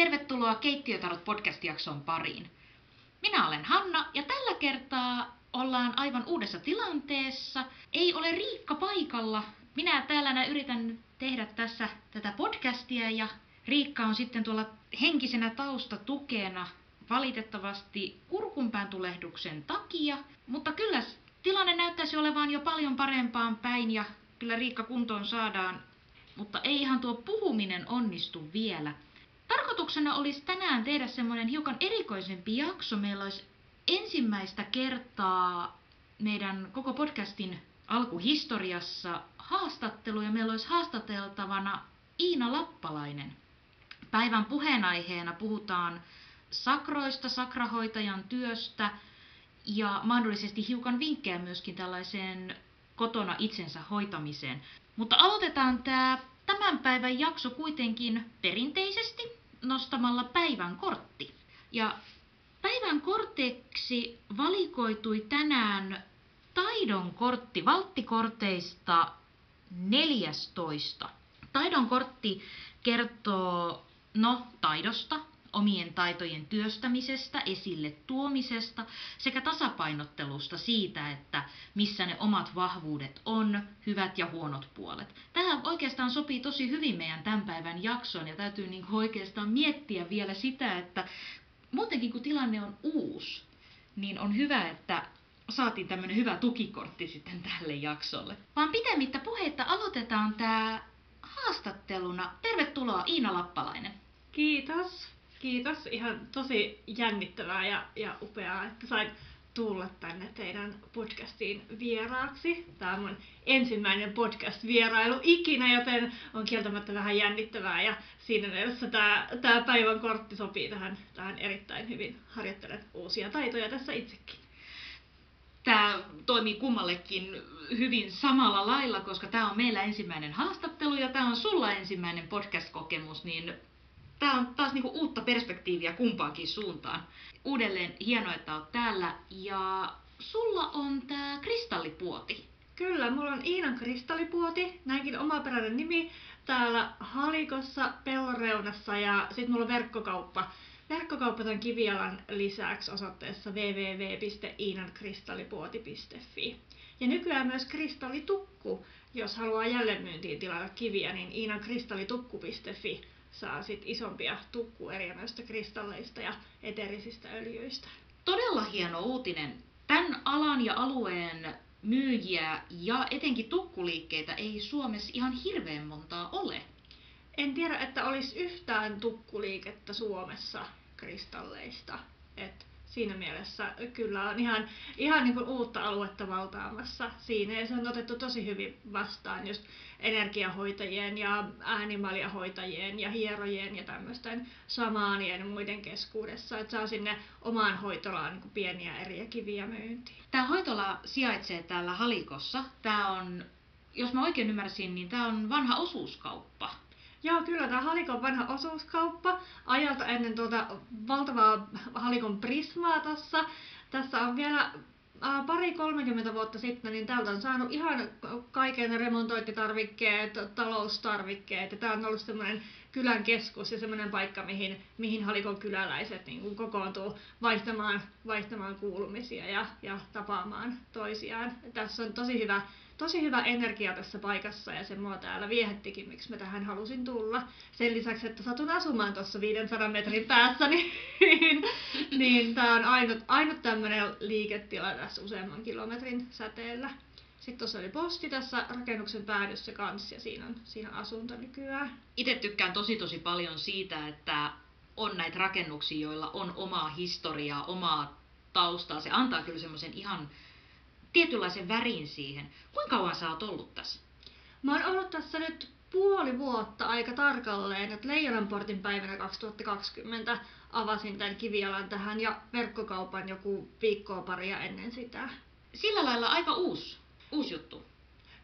tervetuloa Keittiötarot podcast-jakson pariin. Minä olen Hanna ja tällä kertaa ollaan aivan uudessa tilanteessa. Ei ole Riikka paikalla. Minä täällä yritän tehdä tässä tätä podcastia ja Riikka on sitten tuolla henkisenä taustatukena valitettavasti kurkunpään tulehduksen takia, mutta kyllä tilanne näyttäisi olevan jo paljon parempaan päin ja kyllä Riikka kuntoon saadaan, mutta ei ihan tuo puhuminen onnistu vielä. Tarkoituksena olisi tänään tehdä semmoinen hiukan erikoisempi jakso. Meillä olisi ensimmäistä kertaa meidän koko podcastin alkuhistoriassa haastattelu ja meillä olisi haastateltavana Iina Lappalainen. Päivän puheenaiheena puhutaan sakroista, sakrahoitajan työstä ja mahdollisesti hiukan vinkkejä myöskin tällaiseen kotona itsensä hoitamiseen. Mutta aloitetaan tämä tämän päivän jakso kuitenkin perinteisesti nostamalla päivän kortti. Ja päivän korteksi valikoitui tänään taidon kortti valttikorteista 14. Taidon kortti kertoo no taidosta, omien taitojen työstämisestä, esille tuomisesta sekä tasapainottelusta siitä, että missä ne omat vahvuudet on, hyvät ja huonot puolet. Tämä oikeastaan sopii tosi hyvin meidän tämän päivän jaksoon ja täytyy niin oikeastaan miettiä vielä sitä, että muutenkin kun tilanne on uusi, niin on hyvä, että saatiin tämmöinen hyvä tukikortti sitten tälle jaksolle. Vaan pitemmittä puheitta aloitetaan tämä haastatteluna. Tervetuloa Iina Lappalainen. Kiitos. Kiitos. Ihan tosi jännittävää ja, ja upeaa, että sain tulla tänne teidän podcastiin vieraaksi. Tämä on mun ensimmäinen podcast-vierailu ikinä, joten on kieltämättä vähän jännittävää ja siinä mielessä tämä, tämä päivän kortti sopii tähän, tähän erittäin hyvin. Harjoittelen uusia taitoja tässä itsekin. Tämä toimii kummallekin hyvin samalla lailla, koska tämä on meillä ensimmäinen haastattelu ja tämä on sulla ensimmäinen podcast-kokemus, niin tämä on taas niinku uutta perspektiiviä kumpaankin suuntaan. Uudelleen hienoa, että olet täällä ja sulla on tämä kristallipuoti. Kyllä, mulla on Iinan kristallipuoti, näinkin omaperäinen nimi, täällä Halikossa, Pelloreunassa ja sitten mulla on verkkokauppa. Verkkokauppa tämän kivialan lisäksi osoitteessa www.iinankristallipuoti.fi. Ja nykyään myös kristallitukku, jos haluaa jälleenmyyntiin tilata kiviä, niin iinankristallitukku.fi saa sit isompia tukkueriä noista kristalleista ja eterisistä öljyistä. Todella hieno uutinen. Tämän alan ja alueen myyjiä ja etenkin tukkuliikkeitä ei Suomessa ihan hirveän montaa ole. En tiedä, että olisi yhtään tukkuliikettä Suomessa kristalleista. Et siinä mielessä kyllä on ihan, ihan niin kuin uutta aluetta valtaamassa siinä. Ja se on otettu tosi hyvin vastaan just energiahoitajien ja äänimaliahoitajien ja hierojien ja tämmöisten samaanien muiden keskuudessa, että saa sinne omaan hoitolaan niin kuin pieniä eriä kiviä myyntiin. Tämä hoitola sijaitsee täällä Halikossa. Tämä on, jos mä oikein ymmärsin, niin tämä on vanha osuuskauppa. Joo, kyllä tämä Halikon vanha osuuskauppa ajalta ennen tuota valtavaa Halikon prismaa tässä. Tässä on vielä äh, pari 30 vuotta sitten, niin täältä on saanut ihan kaiken remontointitarvikkeet, taloustarvikkeet. Tämä on ollut semmoinen kylän keskus ja semmoinen paikka, mihin, mihin Halikon kyläläiset niin kuin kokoontuu vaihtamaan, vaihtamaan kuulumisia ja, ja tapaamaan toisiaan. Tässä on tosi hyvä tosi hyvä energia tässä paikassa ja se mua täällä viehättikin, miksi mä tähän halusin tulla. Sen lisäksi, että satun asumaan tuossa 500 metrin päässä, niin, niin, tämä on ainut, ainut tämmöinen liiketila tässä useamman kilometrin säteellä. Sitten tuossa oli posti tässä rakennuksen päädyssä kanssa ja siinä on, siinä asunto nykyään. Itse tykkään tosi tosi paljon siitä, että on näitä rakennuksia, joilla on omaa historiaa, omaa taustaa. Se antaa kyllä semmoisen ihan tietynlaisen värin siihen. Kuinka kauan sä oot ollut tässä? Mä oon ollut tässä nyt puoli vuotta aika tarkalleen, että Leijonanportin päivänä 2020 avasin tämän kivialan tähän ja verkkokaupan joku viikkoa paria ennen sitä. Sillä lailla aika uusi, uusi juttu.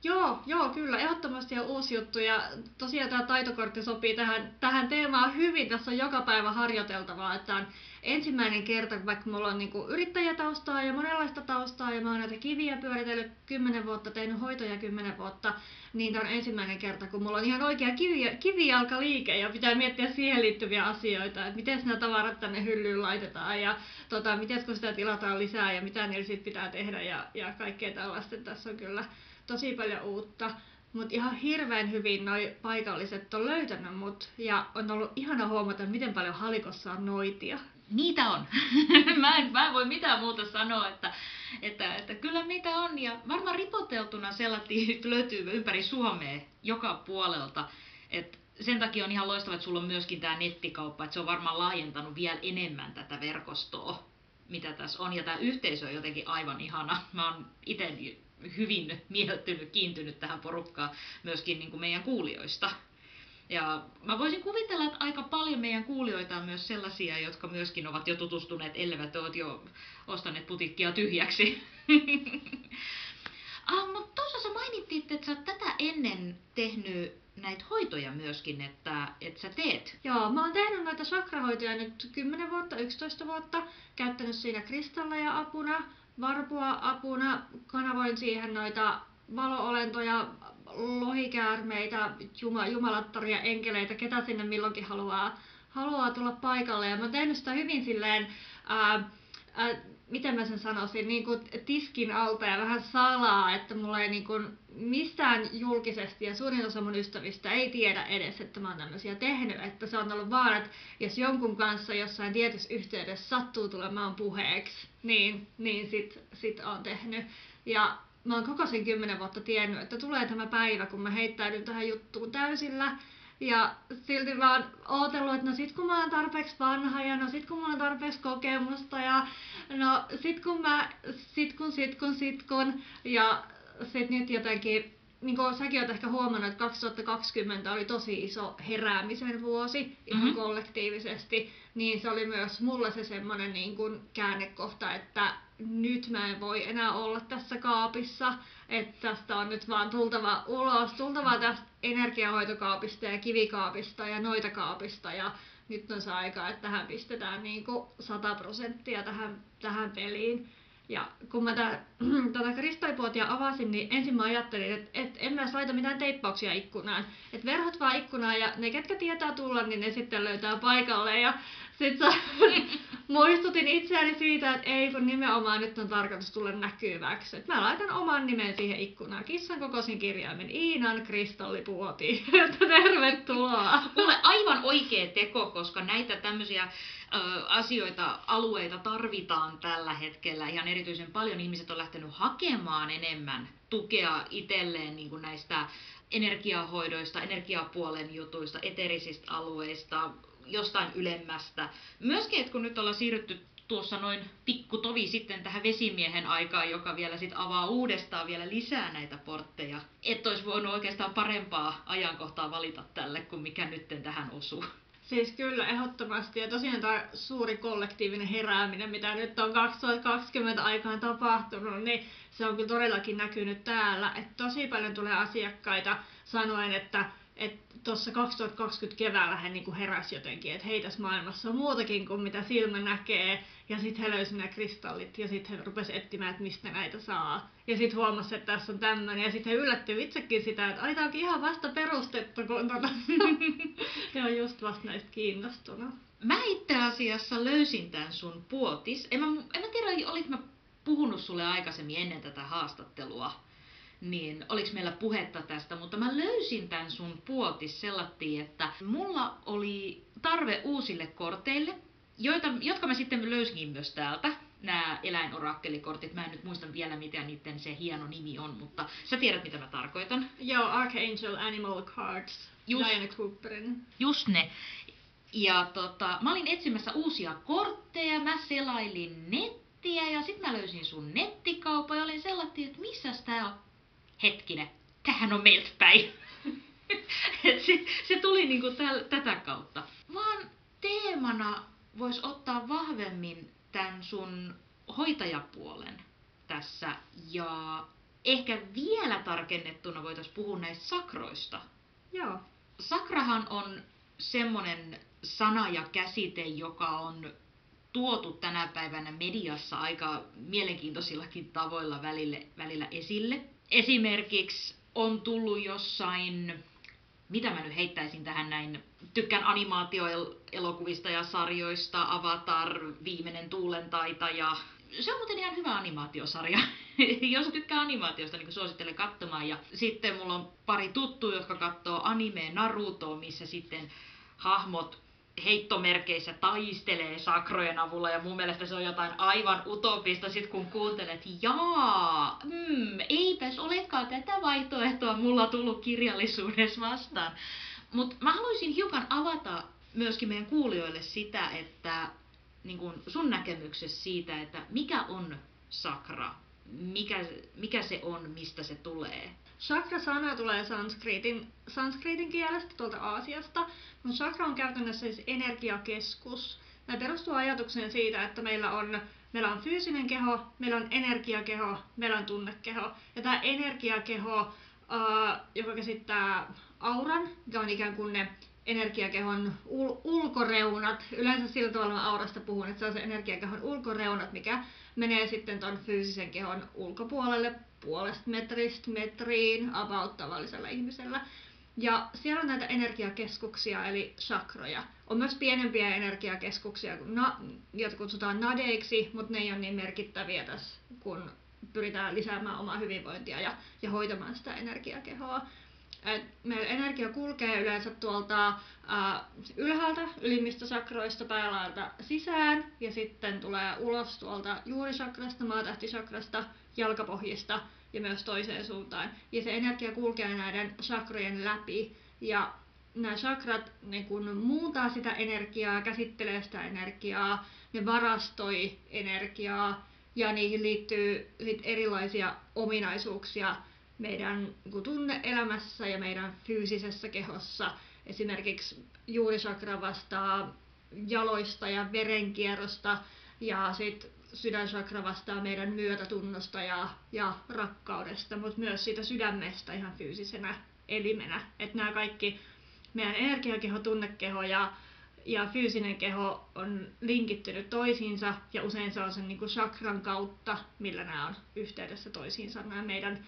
Joo, joo, kyllä, ehdottomasti on uusi juttu ja tosiaan tämä taitokortti sopii tähän, tähän teemaan hyvin. Tässä on joka päivä harjoiteltavaa, että on ensimmäinen kerta, vaikka mulla on niinku yrittäjätaustaa ja monenlaista taustaa ja mä oon näitä kiviä pyöritellyt kymmenen vuotta, tehnyt hoitoja kymmenen vuotta, niin tämä on ensimmäinen kerta, kun mulla on ihan oikea kivi, kivijalkaliike ja pitää miettiä siihen liittyviä asioita, että miten nämä tavarat tänne hyllyyn laitetaan ja tota, miten kun sitä tilataan lisää ja mitä niillä sitten pitää tehdä ja, ja kaikkea tällaista. Tässä on kyllä tosi paljon uutta. Mutta ihan hirveän hyvin noi paikalliset on löytänyt mut ja on ollut ihana huomata, miten paljon halikossa on noitia. Niitä on. mä, en, mä en voi mitään muuta sanoa, että, että, että kyllä niitä on. Ja varmaan ripoteltuna sellaisia löytyy ympäri Suomea joka puolelta. Et sen takia on ihan loistavaa, että sulla on myöskin tämä nettikauppa, että se on varmaan laajentanut vielä enemmän tätä verkostoa, mitä tässä on. Ja tämä yhteisö on jotenkin aivan ihana. Mä oon itse hyvin mieltynyt, kiintynyt tähän porukkaan myöskin niin kuin meidän kuulijoista. Ja mä voisin kuvitella, että aika paljon meidän kuulijoita on myös sellaisia, jotka myöskin ovat jo tutustuneet, elleivät oot jo ostaneet putikkia tyhjäksi. ah, mutta tuossa sä mainittit, että sä oot tätä ennen tehnyt näitä hoitoja myöskin, että, että sä teet. Joo, mä oon tehnyt noita sakrahoitoja nyt 10 vuotta, 11 vuotta, käyttänyt siinä kristalleja apuna, varpua apuna, kanavoin siihen noita valoolentoja, lohikäärmeitä, juma, jumalattaria, enkeleitä, ketä sinne milloinkin haluaa, haluaa tulla paikalle. Ja mä oon tehnyt sitä hyvin silleen, ää, ää, miten mä sen sanoisin, niin kuin tiskin alta ja vähän salaa, että mulla ei niin kuin mistään julkisesti ja suurin osa mun ystävistä ei tiedä edes, että mä oon tämmöisiä tehnyt. Että se on ollut vaan, että jos jonkun kanssa jossain tietyssä yhteydessä sattuu tulemaan puheeksi, niin, niin sit, sit on tehnyt. Ja mä oon koko sen kymmenen vuotta tiennyt, että tulee tämä päivä, kun mä heittäydyn tähän juttuun täysillä. Ja silti mä oon ootellut, että no sit kun mä oon tarpeeksi vanha ja no sit kun mä oon tarpeeksi kokemusta ja no sit kun mä, sit kun, sit kun, sit kun. Ja sit nyt jotenkin, niin kuin säkin oot ehkä huomannut, että 2020 oli tosi iso heräämisen vuosi ihan mm-hmm. kollektiivisesti, niin se oli myös mulle se semmoinen niin kuin käännekohta, että nyt mä en voi enää olla tässä kaapissa, että tästä on nyt vaan tultava ulos, tultava tästä energiahoitokaapista ja kivikaapista ja noita kaapista ja nyt on se aika, että tähän pistetään niin kuin 100 prosenttia tähän, tähän peliin. Ja kun mä tätä tota kristallipuotia avasin, niin ensin mä ajattelin, että et en mä laita mitään teippauksia ikkunaan. Että verhot vaan ikkunaan ja ne, ketkä tietää tulla, niin ne sitten löytää paikalle. Ja sit sä muistutin itseäni siitä, että ei kun nimenomaan nyt on tarkoitus tulla näkyväksi. Et mä laitan oman nimen siihen ikkunaan. Kissan kokoisin kirjaimen Iinan kristallipuoti. Tervetuloa. Mulle aivan oikea teko, koska näitä tämmöisiä asioita, alueita tarvitaan tällä hetkellä. Ihan erityisen paljon ihmiset on lähtenyt hakemaan enemmän tukea itselleen niin kuin näistä energiahoidoista, energiapuolen jutuista, eterisistä alueista, jostain ylemmästä. Myöskin, että kun nyt ollaan siirrytty tuossa noin pikku tovi sitten tähän vesimiehen aikaan, joka vielä sit avaa uudestaan vielä lisää näitä portteja. Että olisi voinut oikeastaan parempaa ajankohtaa valita tälle kuin mikä nyt tähän osuu. Siis kyllä, ehdottomasti. Ja tosiaan tämä suuri kollektiivinen herääminen, mitä nyt on 2020 aikaan tapahtunut, niin se on kyllä todellakin näkynyt täällä. Että tosi paljon tulee asiakkaita sanoen, että että tuossa 2020 keväällä hän niinku heräsi jotenkin, että hei tässä maailmassa on muutakin kuin mitä silmä näkee. Ja sitten he löysivät nämä kristallit ja sitten he rupesivat etsimään, että mistä näitä saa. Ja sitten huomasi, että tässä on tämmöinen. Ja sitten he yllättyivät itsekin sitä, että ai tämä onkin ihan vasta perustettu, kun tota... he on just vasta näistä kiinnostunut. Mä itse asiassa löysin tämän sun puotis. En mä, en mä tiedä, oliko mä puhunut sulle aikaisemmin ennen tätä haastattelua niin oliks meillä puhetta tästä, mutta mä löysin tämän sun puotis sellattiin, että mulla oli tarve uusille korteille, joita, jotka mä sitten löysin myös täältä, nämä eläinorakkelikortit. Mä en nyt muista vielä, mitä niiden se hieno nimi on, mutta sä tiedät, mitä mä tarkoitan. Joo, Archangel Animal Cards, just, Diana Cooperin. Just ne. Ja tota, mä olin etsimässä uusia kortteja, mä selailin nettiä ja sitten mä löysin sun nettikaupan ja olin sellattiin, että missä tää hetkinen, tähän on meiltä päin. Se, se tuli niinku täl, tätä kautta. Vaan teemana voisi ottaa vahvemmin tämän sun hoitajapuolen tässä ja ehkä vielä tarkennettuna voitaisiin puhua näistä sakroista. Joo. Sakrahan on semmoinen sana ja käsite, joka on tuotu tänä päivänä mediassa aika mielenkiintoisillakin tavoilla välillä, välillä esille. Esimerkiksi on tullut jossain, mitä mä nyt heittäisin tähän näin, tykkään animaatioelokuvista ja sarjoista, Avatar, Viimeinen tuulentaitaja. Se on muuten ihan hyvä animaatiosarja. Jos tykkää animaatiosta, niin suosittelen katsomaan. Ja sitten mulla on pari tuttua, jotka katsoo anime Naruto, missä sitten hahmot heittomerkeissä taistelee sakrojen avulla ja mun mielestä se on jotain aivan utopista sit kun kuuntelet, jaa, mm, eipäs olekaan tätä vaihtoehtoa mulla tullut kirjallisuudessa vastaan. Mutta mä haluaisin hiukan avata myöskin meidän kuulijoille sitä, että niin kun sun näkemyksessä siitä, että mikä on sakra, mikä, mikä se on, mistä se tulee. Chakra-sana tulee sanskritin, sanskritin kielestä tuolta Aasiasta, mutta chakra on käytännössä siis energiakeskus. Tämä perustuu ajatukseen siitä, että meillä on, meillä on fyysinen keho, meillä on energiakeho, meillä on tunnekeho. Ja tämä energiakeho, uh, joka käsittää auran, joka on ikään kuin ne energiakehon ul- ulkoreunat. Yleensä sillä tavalla mä aurasta puhun, että se on se energiakehon ulkoreunat, mikä menee sitten tuon fyysisen kehon ulkopuolelle puolesta metristä metriin about tavallisella ihmisellä. Ja siellä on näitä energiakeskuksia, eli chakroja. On myös pienempiä energiakeskuksia, joita kutsutaan nadeiksi, mutta ne ei ole niin merkittäviä tässä, kun pyritään lisäämään omaa hyvinvointia ja, ja hoitamaan sitä energiakehoa. Et meillä energia kulkee yleensä tuolta ää, ylhäältä, ylimmistä sakroista päälaelta sisään ja sitten tulee ulos tuolta juurisakrasta, maatähtisakrasta, jalkapohjista ja myös toiseen suuntaan. Ja se energia kulkee näiden sakrojen läpi ja nämä chakrat ne kun muuntaa sitä energiaa, käsittelee sitä energiaa, ne varastoi energiaa ja niihin liittyy sit erilaisia ominaisuuksia, meidän niin tunneelämässä ja meidän fyysisessä kehossa. Esimerkiksi juurisakra vastaa jaloista ja verenkierrosta ja sitten sydänsakra vastaa meidän myötätunnosta ja, ja rakkaudesta, mutta myös siitä sydämestä ihan fyysisenä elimenä. Että nämä kaikki meidän energiakeho, tunnekeho ja, ja fyysinen keho on linkittynyt toisiinsa ja usein se on sen niin kuin chakran kautta, millä nämä on yhteydessä toisiinsa, nämä meidän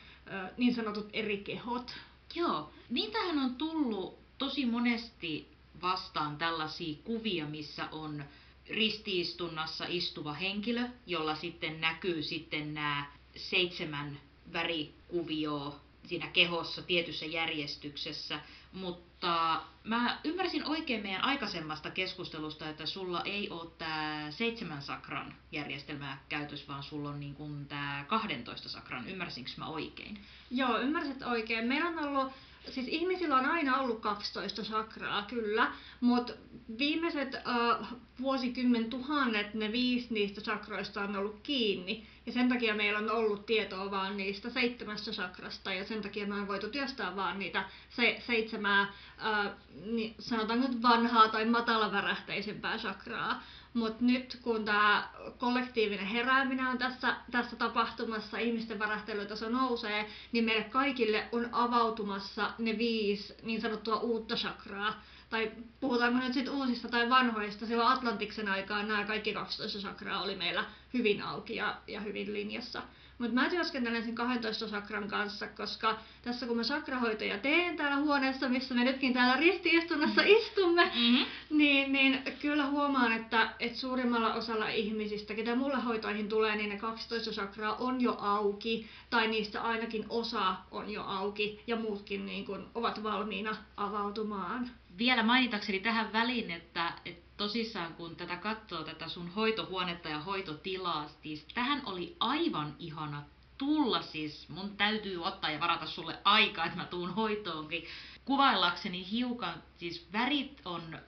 niin sanotut eri kehot. Joo, niitähän on tullut tosi monesti vastaan tällaisia kuvia, missä on ristiistunnassa istuva henkilö, jolla sitten näkyy sitten nämä seitsemän värikuvioa siinä kehossa tietyssä järjestyksessä, mutta mä ymmärsin oikein meidän aikaisemmasta keskustelusta, että sulla ei ole tämä seitsemän sakran järjestelmää käytössä, vaan sulla on niin tämä 12 sakran. Ymmärsinkö mä oikein? Joo, ymmärsit oikein. Meillä on ollut siis ihmisillä on aina ollut 12 sakraa, kyllä, mutta viimeiset uh, vuosikymmen tuhannet ne viisi niistä sakroista on ollut kiinni. Ja sen takia meillä on ollut tietoa vaan niistä seitsemästä sakrasta ja sen takia me on voitu työstää vaan niitä se, seitsemää, uh, niin sanotaanko nyt vanhaa tai matalavärähteisempää sakraa. Mutta nyt kun tämä kollektiivinen herääminen on tässä, tässä tapahtumassa, ihmisten värähtelytaso nousee, niin meille kaikille on avautumassa ne viisi niin sanottua uutta chakraa. Tai puhutaanko nyt sitten uusista tai vanhoista, silloin Atlantiksen aikaan nämä kaikki 12 chakraa oli meillä hyvin auki ja, ja hyvin linjassa. Mutta mä työskentelen sen 12 sakran kanssa, koska tässä kun mä sakrahoitoja teen täällä huoneessa, missä me nytkin täällä ristiistunnassa istumme, mm-hmm. niin, niin kyllä huomaan, että, että suurimmalla osalla ihmisistä, ketä mulle hoitoihin tulee, niin ne 12 sakraa on jo auki, tai niistä ainakin osa on jo auki, ja muutkin niin kun, ovat valmiina avautumaan. Vielä mainitakseni tähän väliin, että, että tosissaan kun tätä katsoo, tätä sun hoitohuonetta ja hoitotilaa, siis tähän oli aivan ihana tulla siis. Mun täytyy ottaa ja varata sulle aikaa, että mä tuun hoitoonkin. Kuvaillakseni hiukan, siis värit on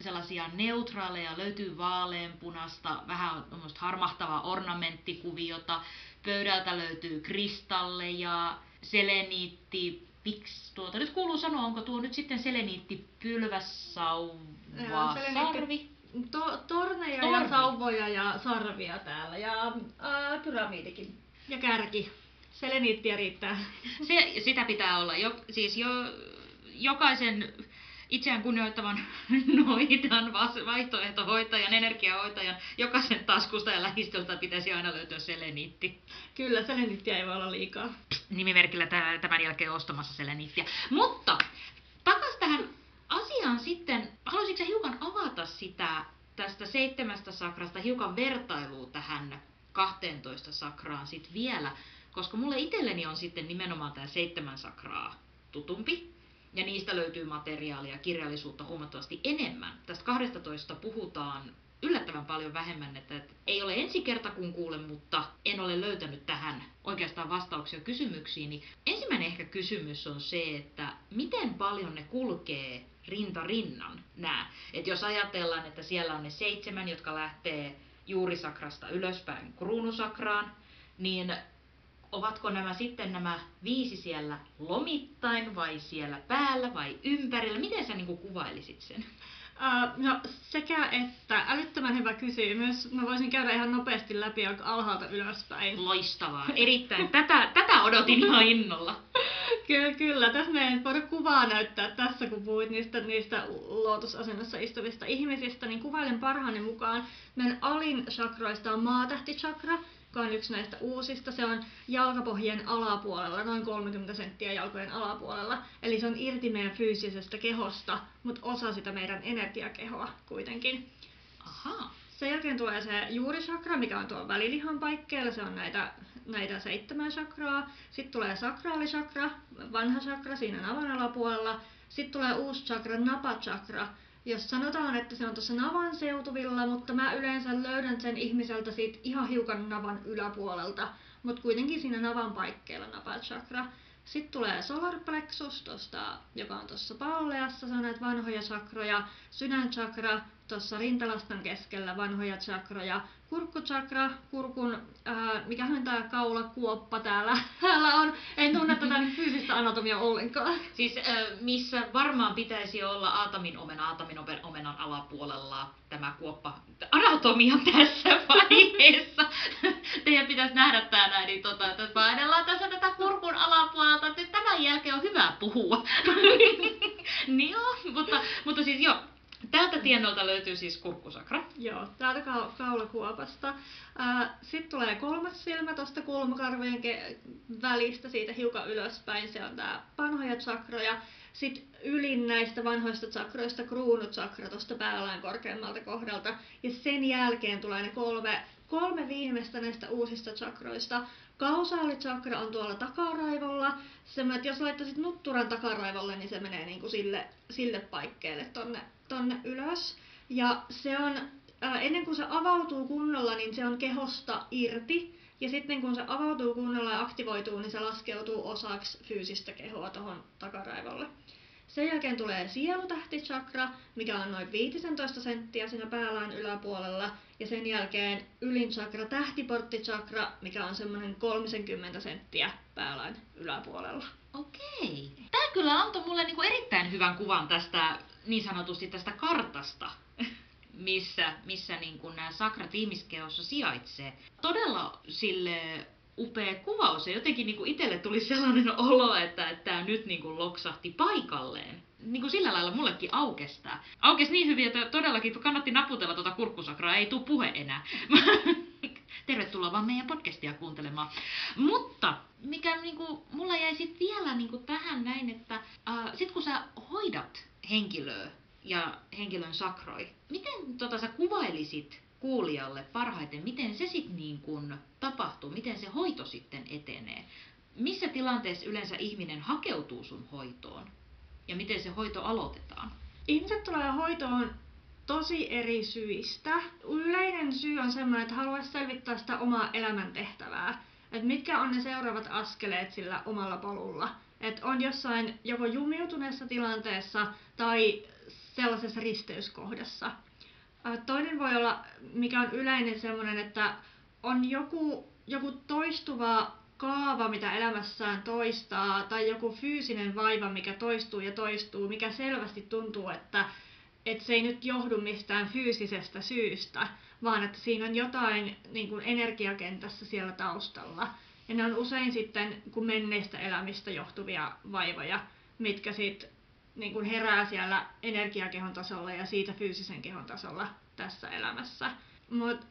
sellaisia neutraaleja, löytyy vaaleanpunasta, vähän harmahtavaa ornamenttikuviota. Pöydältä löytyy kristalleja, seleniitti, Piks, tuota, nyt kuuluu sanoa, onko tuo nyt sitten seleniitti pylvässauva sarvi? To, torneja Torni. ja sauvoja ja sarvia täällä ja ää, pyramidikin ja kärki. Seleniittiä riittää. Se, sitä pitää olla. Jo, siis jo, jokaisen itseään kunnioittavan noidan vaihtoehtohoitajan, energiahoitajan, jokaisen taskusta ja lähistöltä pitäisi aina löytyä seleniitti. Kyllä, seleniittiä ei voi olla liikaa. Nimimerkillä tämän jälkeen ostamassa seleniittiä. Mutta takas tähän asiaan sitten, haluaisitko hiukan avata sitä tästä seitsemästä sakrasta, hiukan vertailua tähän 12 sakraan sitten vielä, koska mulle itselleni on sitten nimenomaan tämä seitsemän sakraa tutumpi, ja niistä löytyy materiaalia, kirjallisuutta huomattavasti enemmän. Tästä 12 puhutaan yllättävän paljon vähemmän, että, että ei ole ensi kerta kun kuulen, mutta en ole löytänyt tähän oikeastaan vastauksia kysymyksiin. Niin ensimmäinen ehkä kysymys on se, että miten paljon ne kulkee rinta rinnan nämä. Että jos ajatellaan, että siellä on ne seitsemän, jotka lähtee juurisakrasta ylöspäin kruunusakraan, niin ovatko nämä sitten nämä viisi siellä lomittain vai siellä päällä vai ympärillä? Miten sä niin kuvailisit sen? Uh, no sekä että, älyttömän hyvä kysymys. Mä voisin käydä ihan nopeasti läpi alhaalta ylöspäin. Loistavaa, erittäin. Tätä, tätä odotin ihan innolla. kyllä, kyllä. Tässä meidän voida kuvaa näyttää tässä, kun puhuit niistä, niistä lootusasennossa istuvista ihmisistä, niin kuvailen parhaani mukaan. Meidän alin chakroista on maatähtichakra, joka on yksi näistä uusista. Se on jalkapohjien alapuolella, noin 30 senttiä jalkojen alapuolella. Eli se on irti meidän fyysisestä kehosta, mutta osa sitä meidän energiakehoa kuitenkin. Aha. Sen jälkeen tulee se juurisakra, mikä on tuolla välilihan paikkeilla. Se on näitä, näitä seitsemän sakraa. Sitten tulee sakraalisakra, vanha sakra siinä navan alapuolella. Sitten tulee uusi chakra, napachakra, jos sanotaan, että se on tuossa navan seutuvilla, mutta mä yleensä löydän sen ihmiseltä siitä ihan hiukan navan yläpuolelta, mutta kuitenkin siinä navan paikkeilla napachakra. Sitten tulee solar plexus, tosta, joka on tuossa palleassa, se on näitä vanhoja chakroja, sydänchakra, tuossa rintalastan keskellä vanhoja chakroja, kurkkuchakra, kurkun, ää, mikähän tämä kaulakuoppa täällä, täällä on, en tunne tätä fyysistä anatomia ollenkaan. Siis äh, missä varmaan pitäisi olla aatamin omena, aatamin omenan alapuolella tämä kuoppa. Anatomia tässä vaiheessa. Teidän pitäisi nähdä tämä näin, niin tota, että painellaan tässä tätä kurkun alapuolelta, että tämän jälkeen on hyvä puhua. niin joo, mutta, mutta siis joo, Tältä tiennolta löytyy siis kurkkusakra. Joo, täältä ka- kaulakuopasta. Sitten tulee kolmas silmä tuosta kulmakarvojen ke- välistä, siitä hiukan ylöspäin. Se on tämä vanhoja chakroja. Sitten ylin näistä vanhoista chakroista kruunuchakra tuosta päälain korkeammalta kohdalta. Ja sen jälkeen tulee ne kolme, kolme viimeistä näistä uusista chakroista. Kausaalichakra on tuolla takaraivolla. Semmoinen, että jos laittaisit nutturan takaraivolle, niin se menee niin kuin sille, sille paikkeelle tonne tonne ylös. Ja se on, ää, ennen kuin se avautuu kunnolla, niin se on kehosta irti. Ja sitten kun se avautuu kunnolla ja aktivoituu, niin se laskeutuu osaksi fyysistä kehoa tuohon takaraivolle. Sen jälkeen tulee sielutähtichakra, mikä on noin 15 senttiä siinä päälain yläpuolella. Ja sen jälkeen ylin chakra, tähtiporttichakra, mikä on semmoinen 30 senttiä päälain yläpuolella. Okei. Tämä kyllä antoi mulle niinku erittäin hyvän kuvan tästä niin sanotusti tästä kartasta, missä, missä niin kuin nämä sakrat ihmiskehossa sijaitsee. Todella sille upea kuvaus ja jotenkin niin kuin itselle tuli sellainen olo, että, tämä nyt niin kuin loksahti paikalleen. Niin kuin sillä lailla mullekin aukestaa. Aukes niin hyvin, että todellakin kannatti naputella tuota kurkkusakraa, ei tule puhe enää. Tervetuloa vaan meidän podcastia kuuntelemaan. Mutta mikä niin kuin, mulla jäi sitten vielä niin kuin tähän näin, että äh, sit kun sä hoidat henkilöä ja henkilön sakroi. Miten tota, sä kuvailisit kuulijalle parhaiten, miten se sitten niin tapahtuu, miten se hoito sitten etenee? Missä tilanteessa yleensä ihminen hakeutuu sun hoitoon ja miten se hoito aloitetaan? Ihmiset tulee hoitoon tosi eri syistä. Yleinen syy on sellainen, että haluaisi selvittää sitä omaa elämäntehtävää. Että mitkä on ne seuraavat askeleet sillä omalla polulla että on jossain joko jumiutuneessa tilanteessa tai sellaisessa risteyskohdassa. Toinen voi olla, mikä on yleinen sellainen, että on joku, joku toistuva kaava, mitä elämässään toistaa, tai joku fyysinen vaiva, mikä toistuu ja toistuu, mikä selvästi tuntuu, että, että se ei nyt johdu mistään fyysisestä syystä, vaan että siinä on jotain niin kuin energiakentässä siellä taustalla. Ja ne on usein sitten kun menneistä elämistä johtuvia vaivoja, mitkä sitten niin kuin herää siellä energiakehon tasolla ja siitä fyysisen kehon tasolla tässä elämässä. Mutta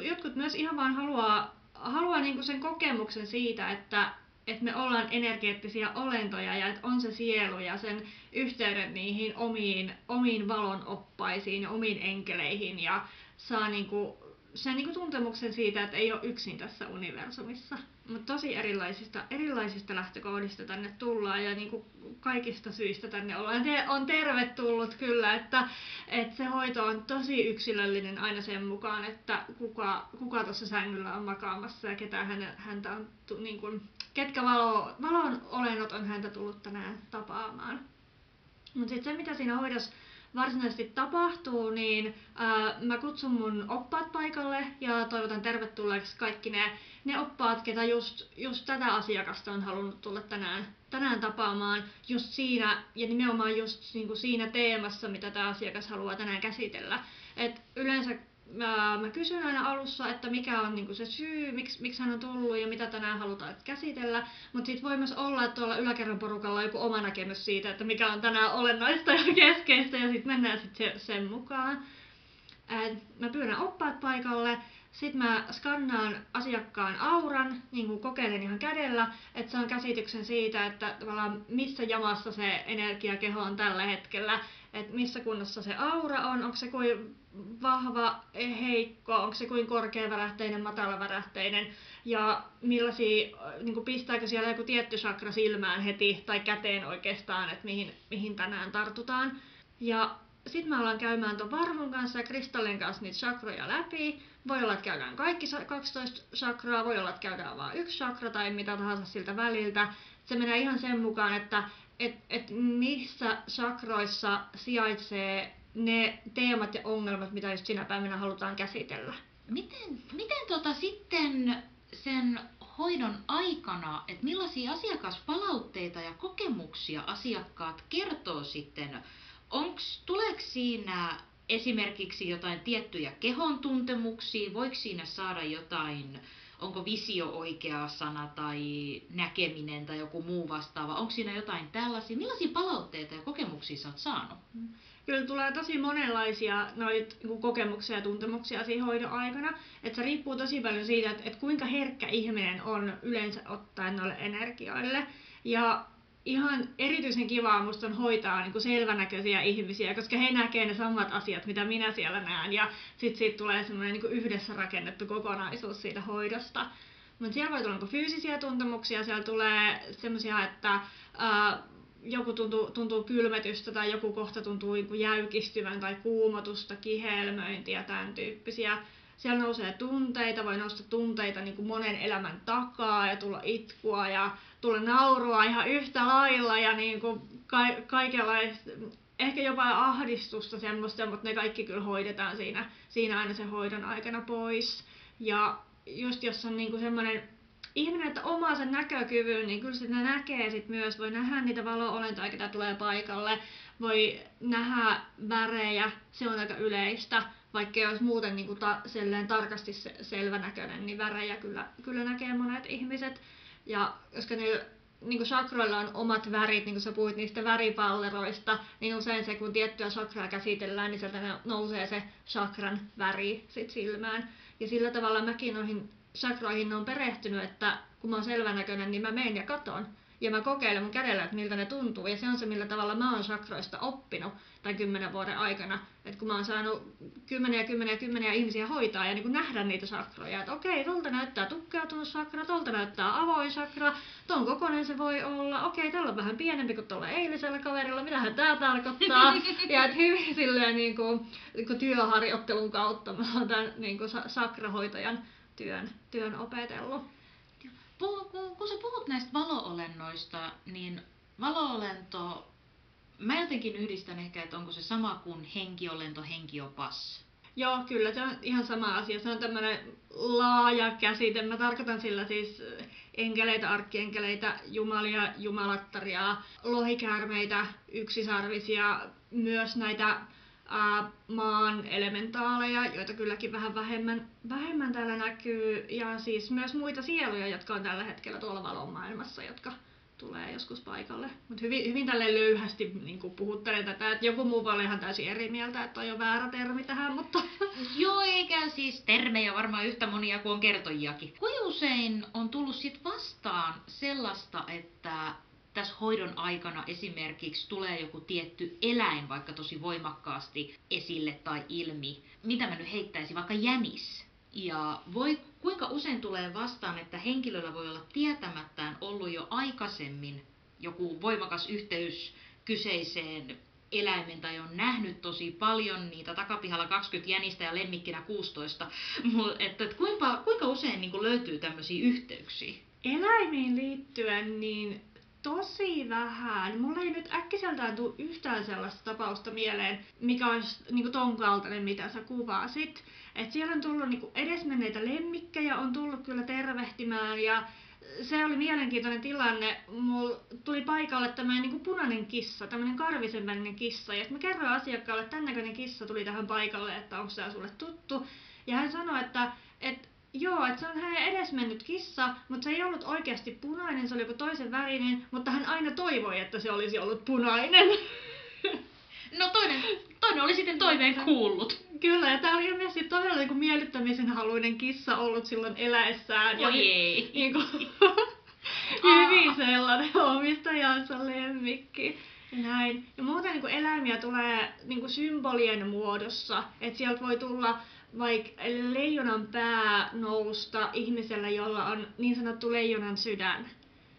jotkut myös ihan vaan haluaa, haluaa niin kuin sen kokemuksen siitä, että, että me ollaan energeettisiä olentoja ja että on se sielu ja sen yhteyden niihin omiin, omiin valonoppaisiin ja omiin enkeleihin ja saa niin kuin sen niin kuin tuntemuksen siitä, että ei ole yksin tässä universumissa. Mutta tosi erilaisista, erilaisista lähtökohdista tänne tullaan ja niin kuin kaikista syistä tänne ollaan. Te, on tervetullut kyllä, että, että se hoito on tosi yksilöllinen aina sen mukaan, että kuka, kuka tuossa sängyllä on makaamassa ja ketä hän, häntä on, niin kuin, ketkä valo, valon olennot on häntä tullut tänään tapaamaan. Mutta sitten se, mitä siinä hoidossa varsinaisesti tapahtuu, niin ää, mä kutsun mun oppaat paikalle ja toivotan tervetulleeksi kaikki ne, ne oppaat, ketä just, just tätä asiakasta on halunnut tulla tänään, tänään tapaamaan just siinä ja nimenomaan just niin kuin siinä teemassa, mitä tämä asiakas haluaa tänään käsitellä. Et yleensä mä, mä kysyn aina alussa, että mikä on niinku se syy, miksi, miksi hän on tullut ja mitä tänään halutaan käsitellä. Mutta sitten voi myös olla, että tuolla yläkerran porukalla on joku oma näkemys siitä, että mikä on tänään olennaista ja keskeistä ja sitten mennään sit se, sen mukaan. Et mä pyydän oppaat paikalle, sitten mä skannaan asiakkaan auran, niin kuin kokeilen ihan kädellä, että saan käsityksen siitä, että tavallaan missä jamassa se energiakeho on tällä hetkellä, että missä kunnossa se aura on, onko se kuin vahva, heikko, onko se kuin korkeavärähteinen, matalavärähteinen ja millaisia, niin kuin pistääkö siellä joku tietty chakra silmään heti tai käteen oikeastaan, että mihin, mihin tänään tartutaan. Ja sitten me ollaan käymään tuon varvun kanssa ja kristallin kanssa niitä chakroja läpi. Voi olla, että käydään kaikki 12 chakraa, voi olla, että käydään vain yksi chakra tai mitä tahansa siltä väliltä. Se menee ihan sen mukaan, että et, et missä chakroissa sijaitsee ne teemat ja ongelmat, mitä just sinä päivänä halutaan käsitellä. Miten, miten tota sitten sen hoidon aikana, että millaisia asiakaspalautteita ja kokemuksia asiakkaat kertoo sitten? Onks, tuleeko siinä esimerkiksi jotain tiettyjä kehon tuntemuksia? Voiko siinä saada jotain, onko visio oikea sana tai näkeminen tai joku muu vastaava? Onko siinä jotain tällaisia? Millaisia palautteita ja kokemuksia sä oot saanut? Mm kyllä tulee tosi monenlaisia noita niin kokemuksia ja tuntemuksia siinä hoidon aikana. Että se riippuu tosi paljon siitä, että, että kuinka herkkä ihminen on yleensä ottaen noille energioille. Ja ihan erityisen kivaa musta on hoitaa niin kuin selvänäköisiä ihmisiä, koska he näkee ne samat asiat, mitä minä siellä näen. Ja sitten siitä tulee semmoinen niin yhdessä rakennettu kokonaisuus siitä hoidosta. Mutta siellä voi tulla niin fyysisiä tuntemuksia, siellä tulee semmoisia, että ää, joku tuntuu, tuntuu kylmetystä tai joku kohta tuntuu niin jäykistyvän tai kuumotusta, kihelmöintiä, tämän tyyppisiä. Siellä nousee tunteita, voi nousta tunteita niin kuin monen elämän takaa ja tulla itkua ja tulla naurua ihan yhtä lailla ja niin kuin ka- kaikenlaista, ehkä jopa ahdistusta semmoista, mutta ne kaikki kyllä hoidetaan siinä, siinä aina sen hoidon aikana pois. Ja just jos on niin kuin semmoinen ihminen, että omaa sen näkökyvyn, niin kyllä sitä näkee sit myös, voi nähdä niitä valo-olentoja, ketä tulee paikalle, voi nähdä värejä, se on aika yleistä, vaikka jos muuten niin kuin ta, tarkasti selvänäköinen, niin värejä kyllä, kyllä näkee monet ihmiset. Ja koska niillä niin chakroilla on omat värit, niin kuin sä puhuit niistä väripalleroista, niin usein se, kun tiettyä chakraa käsitellään, niin sieltä nousee se chakran väri sit silmään. Ja sillä tavalla mäkin noihin chakroihin on perehtynyt, että kun mä oon selvänäköinen, niin mä menen ja katon. Ja mä kokeilen mun kädellä, että miltä ne tuntuu. Ja se on se, millä tavalla mä oon chakroista oppinut tämän kymmenen vuoden aikana. Että kun mä oon saanut kymmeniä, kymmeniä, kymmeniä ihmisiä hoitaa ja niin kuin nähdä niitä chakroja. Että okei, tolta näyttää tukkeutunut chakra, tolta näyttää avoin chakra, ton kokoinen se voi olla. Okei, tällä on vähän pienempi kuin tuolla eilisellä kaverilla, mitähän tää tarkoittaa. ja että hyvin silleen niin kuin, niin kuin työharjoittelun kautta mä oon tämän niin kuin sakrahoitajan työn, työn opetellut. Kun, kun sä puhut näistä valoolennoista, niin valoolento, mä jotenkin yhdistän ehkä, että onko se sama kuin henkiolento, henkiopas. Joo, kyllä, se on ihan sama asia. Se on tämmöinen laaja käsite. Mä tarkoitan sillä siis enkeleitä, arkkienkeleitä, jumalia, jumalattaria, lohikäärmeitä, yksisarvisia, myös näitä ää, maan elementaaleja, joita kylläkin vähän vähemmän, vähemmän täällä näkyy, ja siis myös muita sieluja, jotka on tällä hetkellä tuolla valon maailmassa, jotka tulee joskus paikalle. Mutta hyvin, hyvin tälle löyhästi niin puhuttelen tätä, että joku muu voi ihan täysin eri mieltä, että on jo väärä termi tähän, mutta... Joo, eikä siis termejä varmaan yhtä monia kuin on kertojiakin. Kuinka usein on tullut sit vastaan sellaista, että tässä hoidon aikana esimerkiksi tulee joku tietty eläin vaikka tosi voimakkaasti esille tai ilmi. Mitä mä nyt heittäisin, vaikka jänis. Ja voi, kuinka usein tulee vastaan, että henkilöllä voi olla tietämättään ollut jo aikaisemmin joku voimakas yhteys kyseiseen eläimen tai on nähnyt tosi paljon niitä takapihalla 20 jänistä ja lemmikkinä 16. että, että kuinka, kuinka usein niin kuin löytyy tämmöisiä yhteyksiä? Eläimiin liittyen, niin tosi vähän. Mulla ei nyt äkkiseltään tule yhtään sellaista tapausta mieleen, mikä olisi niin ton kaltainen, mitä sä kuvasit. Et siellä on tullut niin edesmenneitä lemmikkejä, on tullut kyllä tervehtimään ja se oli mielenkiintoinen tilanne. Mulla tuli paikalle tämmöinen niin punainen kissa, tämmöinen karvisen välinen kissa. Ja mä kerroin asiakkaalle, että tämän näköinen kissa tuli tähän paikalle, että onko se sulle tuttu. Ja hän sanoi, että, että Joo, että se on hänen edesmennyt kissa, mutta se ei ollut oikeasti punainen, se oli joku toisen värinen, mutta hän aina toivoi, että se olisi ollut punainen. No toinen, toinen oli sitten toiveen kuullut. Kyllä, ja tämä oli ilmeisesti todella niin miellyttämisen haluinen kissa ollut silloin eläessään. Oi ja, ei. Niin kuin, hyvin sellainen omistajansa lemmikki. Näin. Ja muuten niin kuin eläimiä tulee niin kuin symbolien muodossa. Että sieltä voi tulla vaikka leijonan pää nousta ihmisellä, jolla on niin sanottu leijonan sydän.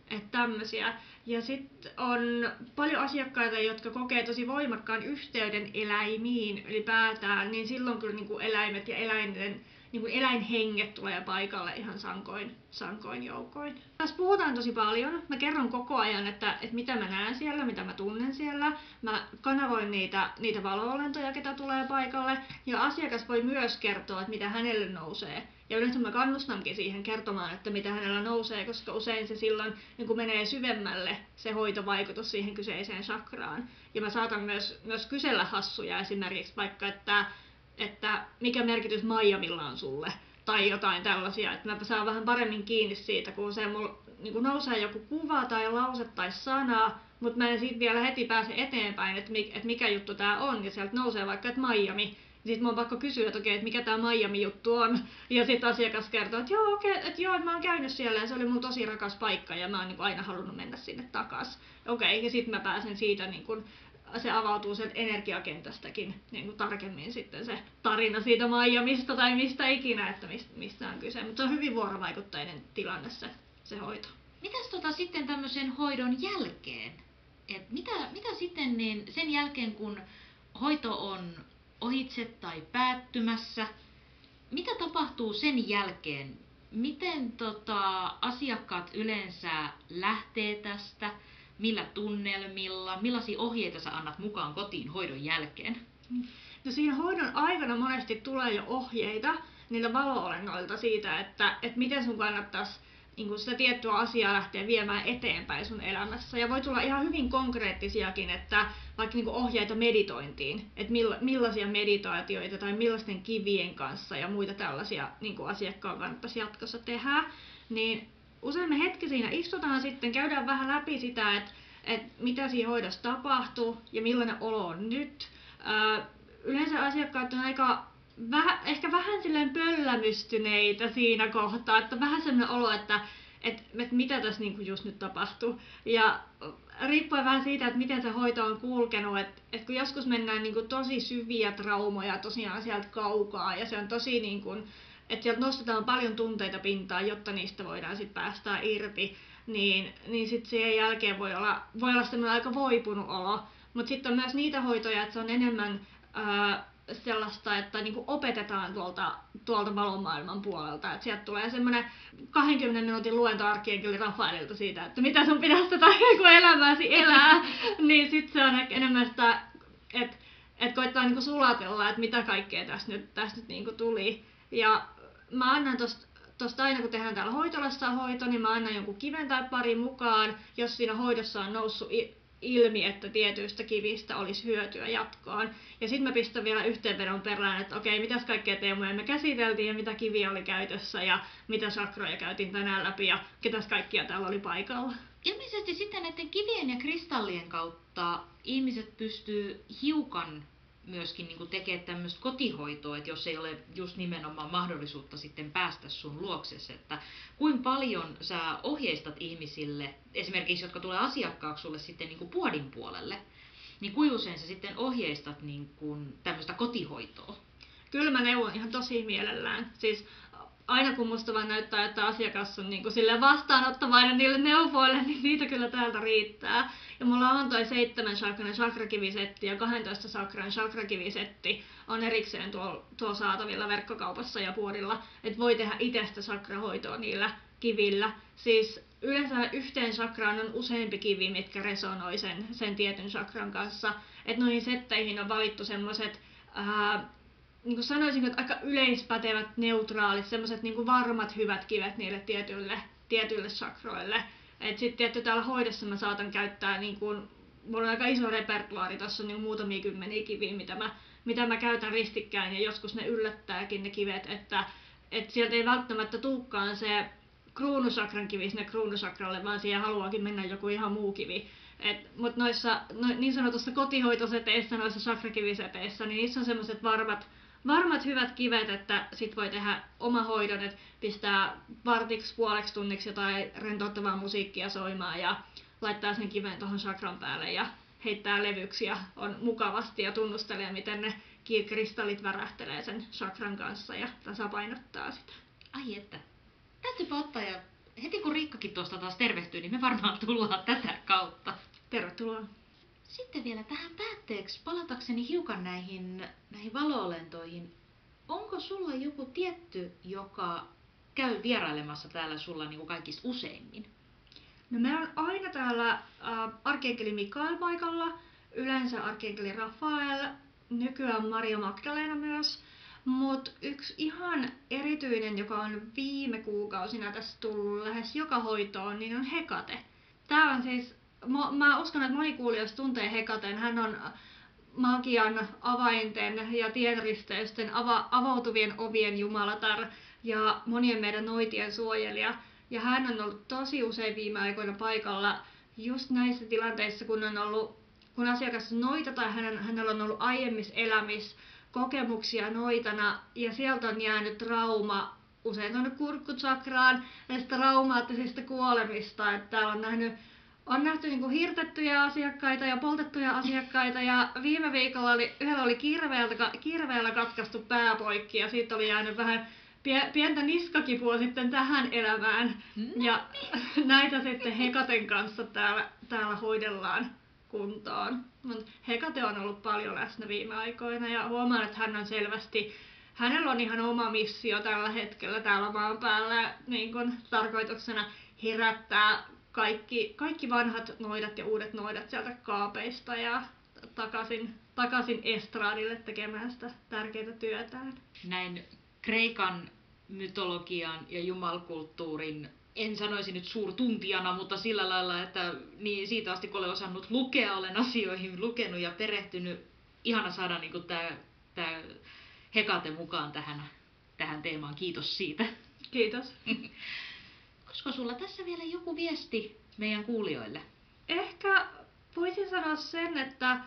Että tämmöisiä. Ja sitten on paljon asiakkaita, jotka kokee tosi voimakkaan yhteyden eläimiin ylipäätään, niin silloin kyllä niin kuin eläimet ja eläinten niin kuin eläinhenget tulee paikalle ihan sankoin, sankoin joukoin. Tässä puhutaan tosi paljon. Mä kerron koko ajan, että, että mitä mä näen siellä, mitä mä tunnen siellä. Mä kanavoin niitä, niitä valoolentoja, ketä tulee paikalle. Ja asiakas voi myös kertoa, että mitä hänelle nousee. Ja yleensä mä kannustankin siihen kertomaan, että mitä hänellä nousee, koska usein se silloin niin kun menee syvemmälle se hoitovaikutus siihen kyseiseen sakraan. Ja mä saatan myös, myös kysellä hassuja esimerkiksi vaikka, että että mikä merkitys Miamilla on sulle, tai jotain tällaisia, että mä saan vähän paremmin kiinni siitä, kun se mulla niin nousee joku kuva tai lause tai sana, mutta mä en siitä vielä heti pääse eteenpäin, että, että mikä juttu tämä on, ja sieltä nousee vaikka, että Miami, sitten mun on pakko kysyä, että okei, että mikä tämä Miami-juttu on. Ja sitten asiakas kertoo, että joo, okei, että joo, että mä oon käynyt siellä ja se oli mun tosi rakas paikka ja mä oon niin aina halunnut mennä sinne takas. Okei, ja sitten mä pääsen siitä niin kuin se avautuu sieltä energiakentästäkin niin kuin tarkemmin sitten se tarina siitä Miamista tai mistä ikinä, että mistä on kyse. Mutta se on hyvin vuorovaikutteinen tilanne se, se hoito. Mitäs tota sitten tämmöisen hoidon jälkeen? Et mitä, mitä sitten niin sen jälkeen, kun hoito on ohitse tai päättymässä, mitä tapahtuu sen jälkeen? Miten tota, asiakkaat yleensä lähtee tästä? Millä tunnelmilla, millaisia ohjeita sä annat mukaan kotiin hoidon jälkeen? No siinä hoidon aikana monesti tulee jo ohjeita niiltä valoolennoilta siitä, että, että miten sun kannattaisi niin kuin sitä tiettyä asiaa lähteä viemään eteenpäin sun elämässä. Ja voi tulla ihan hyvin konkreettisiakin, että vaikka niin ohjeita meditointiin, että milla, millaisia meditaatioita tai millaisten kivien kanssa ja muita tällaisia niin asiakkaan kannattaisi jatkossa tehdä, niin usein me hetki siinä istutaan sitten, käydään vähän läpi sitä, että, että mitä siinä hoidossa tapahtuu ja millainen olo on nyt. Ää, yleensä asiakkaat on aika vähän, ehkä vähän silleen pöllämystyneitä siinä kohtaa, että vähän sellainen olo, että että, että mitä tässä niin just nyt tapahtuu. Ja riippuen vähän siitä, että miten se hoito on kulkenut, että, että kun joskus mennään niin kuin tosi syviä traumoja tosiaan sieltä kaukaa ja se on tosi niin kuin, että sieltä nostetaan paljon tunteita pintaan, jotta niistä voidaan sitten päästä irti, niin, niin sitten sen jälkeen voi olla, voi olla semmoinen aika voipunut olo. Mutta sitten on myös niitä hoitoja, että se on enemmän ää, sellaista, että niinku opetetaan tuolta, tuolta valomaailman puolelta. Että sieltä tulee semmoinen 20 minuutin luento arkienkeli Rafaelilta siitä, että mitä sun pitäisi tätä elämääsi elää. niin sitten se on ehkä enemmän sitä, että et koittaa niinku sulatella, että mitä kaikkea tässä nyt, tästä nyt niinku tuli. Ja mä annan tosta, tosta aina kun tehdään täällä hoitolassa hoito, niin mä annan jonkun kiven tai pari mukaan, jos siinä hoidossa on noussut ilmi, että tietyistä kivistä olisi hyötyä jatkoon. Ja sitten mä pistän vielä yhteenvedon perään, että okei, mitäs kaikkea teemoja me käsiteltiin ja mitä kiviä oli käytössä ja mitä sakroja käytiin tänään läpi ja ketäs kaikkia täällä oli paikalla. Ilmeisesti sitten näiden kivien ja kristallien kautta ihmiset pystyy hiukan myöskin niin tekemään tämmöistä kotihoitoa, että jos ei ole just nimenomaan mahdollisuutta sitten päästä sun luoksesi, että kuinka paljon sä ohjeistat ihmisille, esimerkiksi jotka tulee asiakkaaksi sulle sitten niin kuin puodin puolelle, niin kuinka usein sä sitten ohjeistat niin kuin tämmöistä kotihoitoa? Kyllä mä neuvon ihan tosi mielellään. Siis aina kun musta vaan näyttää, että asiakas on niin kuin vastaanottavainen niille neuvoille, niin niitä kyllä täältä riittää. Ja mulla on toi seitsemän chakranen chakrakivisetti ja 12 chakran chakrakivisetti on erikseen tuolla tuo saatavilla verkkokaupassa ja puolilla, että voi tehdä itsestä chakrahoitoa niillä kivillä. Siis yleensä yhteen chakraan on useampi kivi, mitkä resonoi sen, sen tietyn chakran kanssa. Että noihin setteihin on valittu semmoiset niin kuin sanoisin, että aika yleispätevät, neutraalit, semmoiset niin varmat, hyvät kivet niille tietyille, tietyille sakroille. Et sitten tietty täällä hoidossa mä saatan käyttää, niin kuin, mulla on aika iso repertuaari, tässä on niin muutamia kymmeniä kiviä, mitä mä, mitä mä käytän ristikkäin, ja joskus ne yllättääkin ne kivet, että et sieltä ei välttämättä tuukkaan se kruunusakran kivi sinne kruunusakralle, vaan siihen haluakin mennä joku ihan muu kivi. Mutta noissa no, niin sanotussa kotihoitoseteissä, noissa sakrakiviseteissä, niin niissä on semmoiset varmat, varmat hyvät kivet, että sit voi tehdä oma hoidon, että pistää vartiksi puoleksi tunniksi jotain rentouttavaa musiikkia soimaan ja laittaa sen kiven tuohon sakran päälle ja heittää levyksiä on mukavasti ja tunnustelee, miten ne kristallit värähtelee sen sakran kanssa ja tasapainottaa sitä. Ai että. Täytyypä ottaa ja heti kun Riikkakin tuosta taas tervehtyy, niin me varmaan tullaan tätä kautta. Tervetuloa. Sitten vielä tähän päätteeksi palatakseni hiukan näihin, näihin valoolentoihin. Onko sulla joku tietty, joka käy vierailemassa täällä sulla niin kuin kaikista useimmin? No me on aina täällä äh, arkenkeli Mikael paikalla, yleensä arkenkeli Rafael, nykyään Maria Magdalena myös. Mutta yksi ihan erityinen, joka on viime kuukausina tässä tullut lähes joka hoitoon, niin on Hekate. Tämä on siis mä uskon, että moni kuulijoista tuntee Hekaten. Hän on magian avainten ja tienristeysten ava, avautuvien ovien jumalatar ja monien meidän noitien suojelija. Ja hän on ollut tosi usein viime aikoina paikalla just näissä tilanteissa, kun on ollut, kun asiakas on noita tai hän, hänellä on ollut aiemmissa elämissä kokemuksia noitana ja sieltä on jäänyt trauma usein tuonne kurkkutsakraan näistä traumaattisista kuolemista, että täällä on nähnyt on nähty niin kuin hirtettyjä asiakkaita ja poltettuja asiakkaita ja viime viikolla oli, yhdellä oli kirveellä, kirveellä katkaistu pää poikki ja siitä oli jäänyt vähän pientä niskakipua sitten tähän elämään. Mm. Ja näitä sitten Hekaten kanssa täällä, täällä hoidellaan kuntoon. Mut Hekate on ollut paljon läsnä viime aikoina ja huomaan, että hän on selvästi, hänellä on ihan oma missio tällä hetkellä täällä maan päällä niin kun tarkoituksena herättää kaikki, kaikki vanhat noidat ja uudet noidat sieltä kaapeista ja takaisin, takaisin estraadille tekemään sitä tärkeää työtään. Näin Kreikan mytologian ja jumalkulttuurin en sanoisi nyt suurtuntijana, mutta sillä lailla, että niin siitä asti kun olen osannut lukea, olen asioihin lukenut ja perehtynyt. Ihana saada niin tämä, tämä Hekate mukaan tähän, tähän teemaan. Kiitos siitä. Kiitos. Olisiko sulla tässä vielä joku viesti meidän kuulijoille? Ehkä voisin sanoa sen, että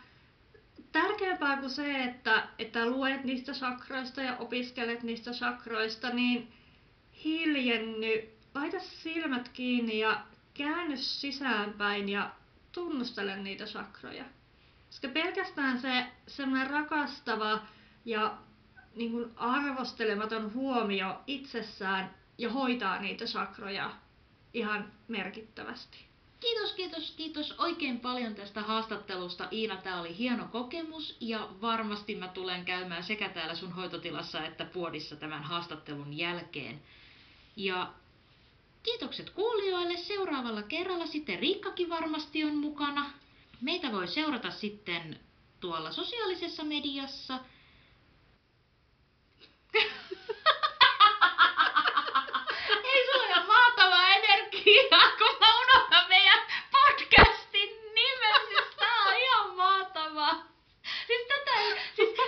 tärkeämpää kuin se, että, että luet niistä sakroista ja opiskelet niistä sakroista, niin hiljenny, laita silmät kiinni ja käänny sisäänpäin ja tunnustele niitä sakroja. Koska pelkästään se semmoinen rakastava ja niin kuin arvostelematon huomio itsessään ja hoitaa niitä sakroja ihan merkittävästi. Kiitos, kiitos, kiitos oikein paljon tästä haastattelusta. Iina, tämä oli hieno kokemus ja varmasti mä tulen käymään sekä täällä sun hoitotilassa että puodissa tämän haastattelun jälkeen. Ja kiitokset kuulijoille. Seuraavalla kerralla sitten Riikkakin varmasti on mukana. Meitä voi seurata sitten tuolla sosiaalisessa mediassa. kun mä unohdan meidän podcastin nimen. Siis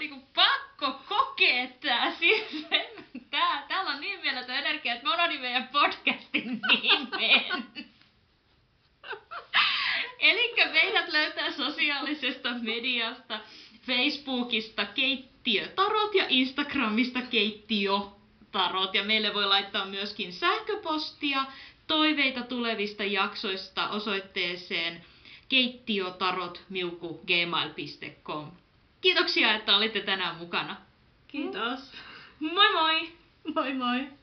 niinku pakko kokea tää. Siis, tää, täällä on niin mieletön energia, että mä unohdin meidän podcastin nimen. Eli meidät löytää sosiaalisesta mediasta, Facebookista keittiötarot ja Instagramista keittiötarot. Ja meille voi laittaa myöskin sähköpostia toiveita tulevista jaksoista osoitteeseen keittiötarot.gmail.com. Kiitoksia, että olitte tänään mukana. Kiitos. Moi moi! Moi moi!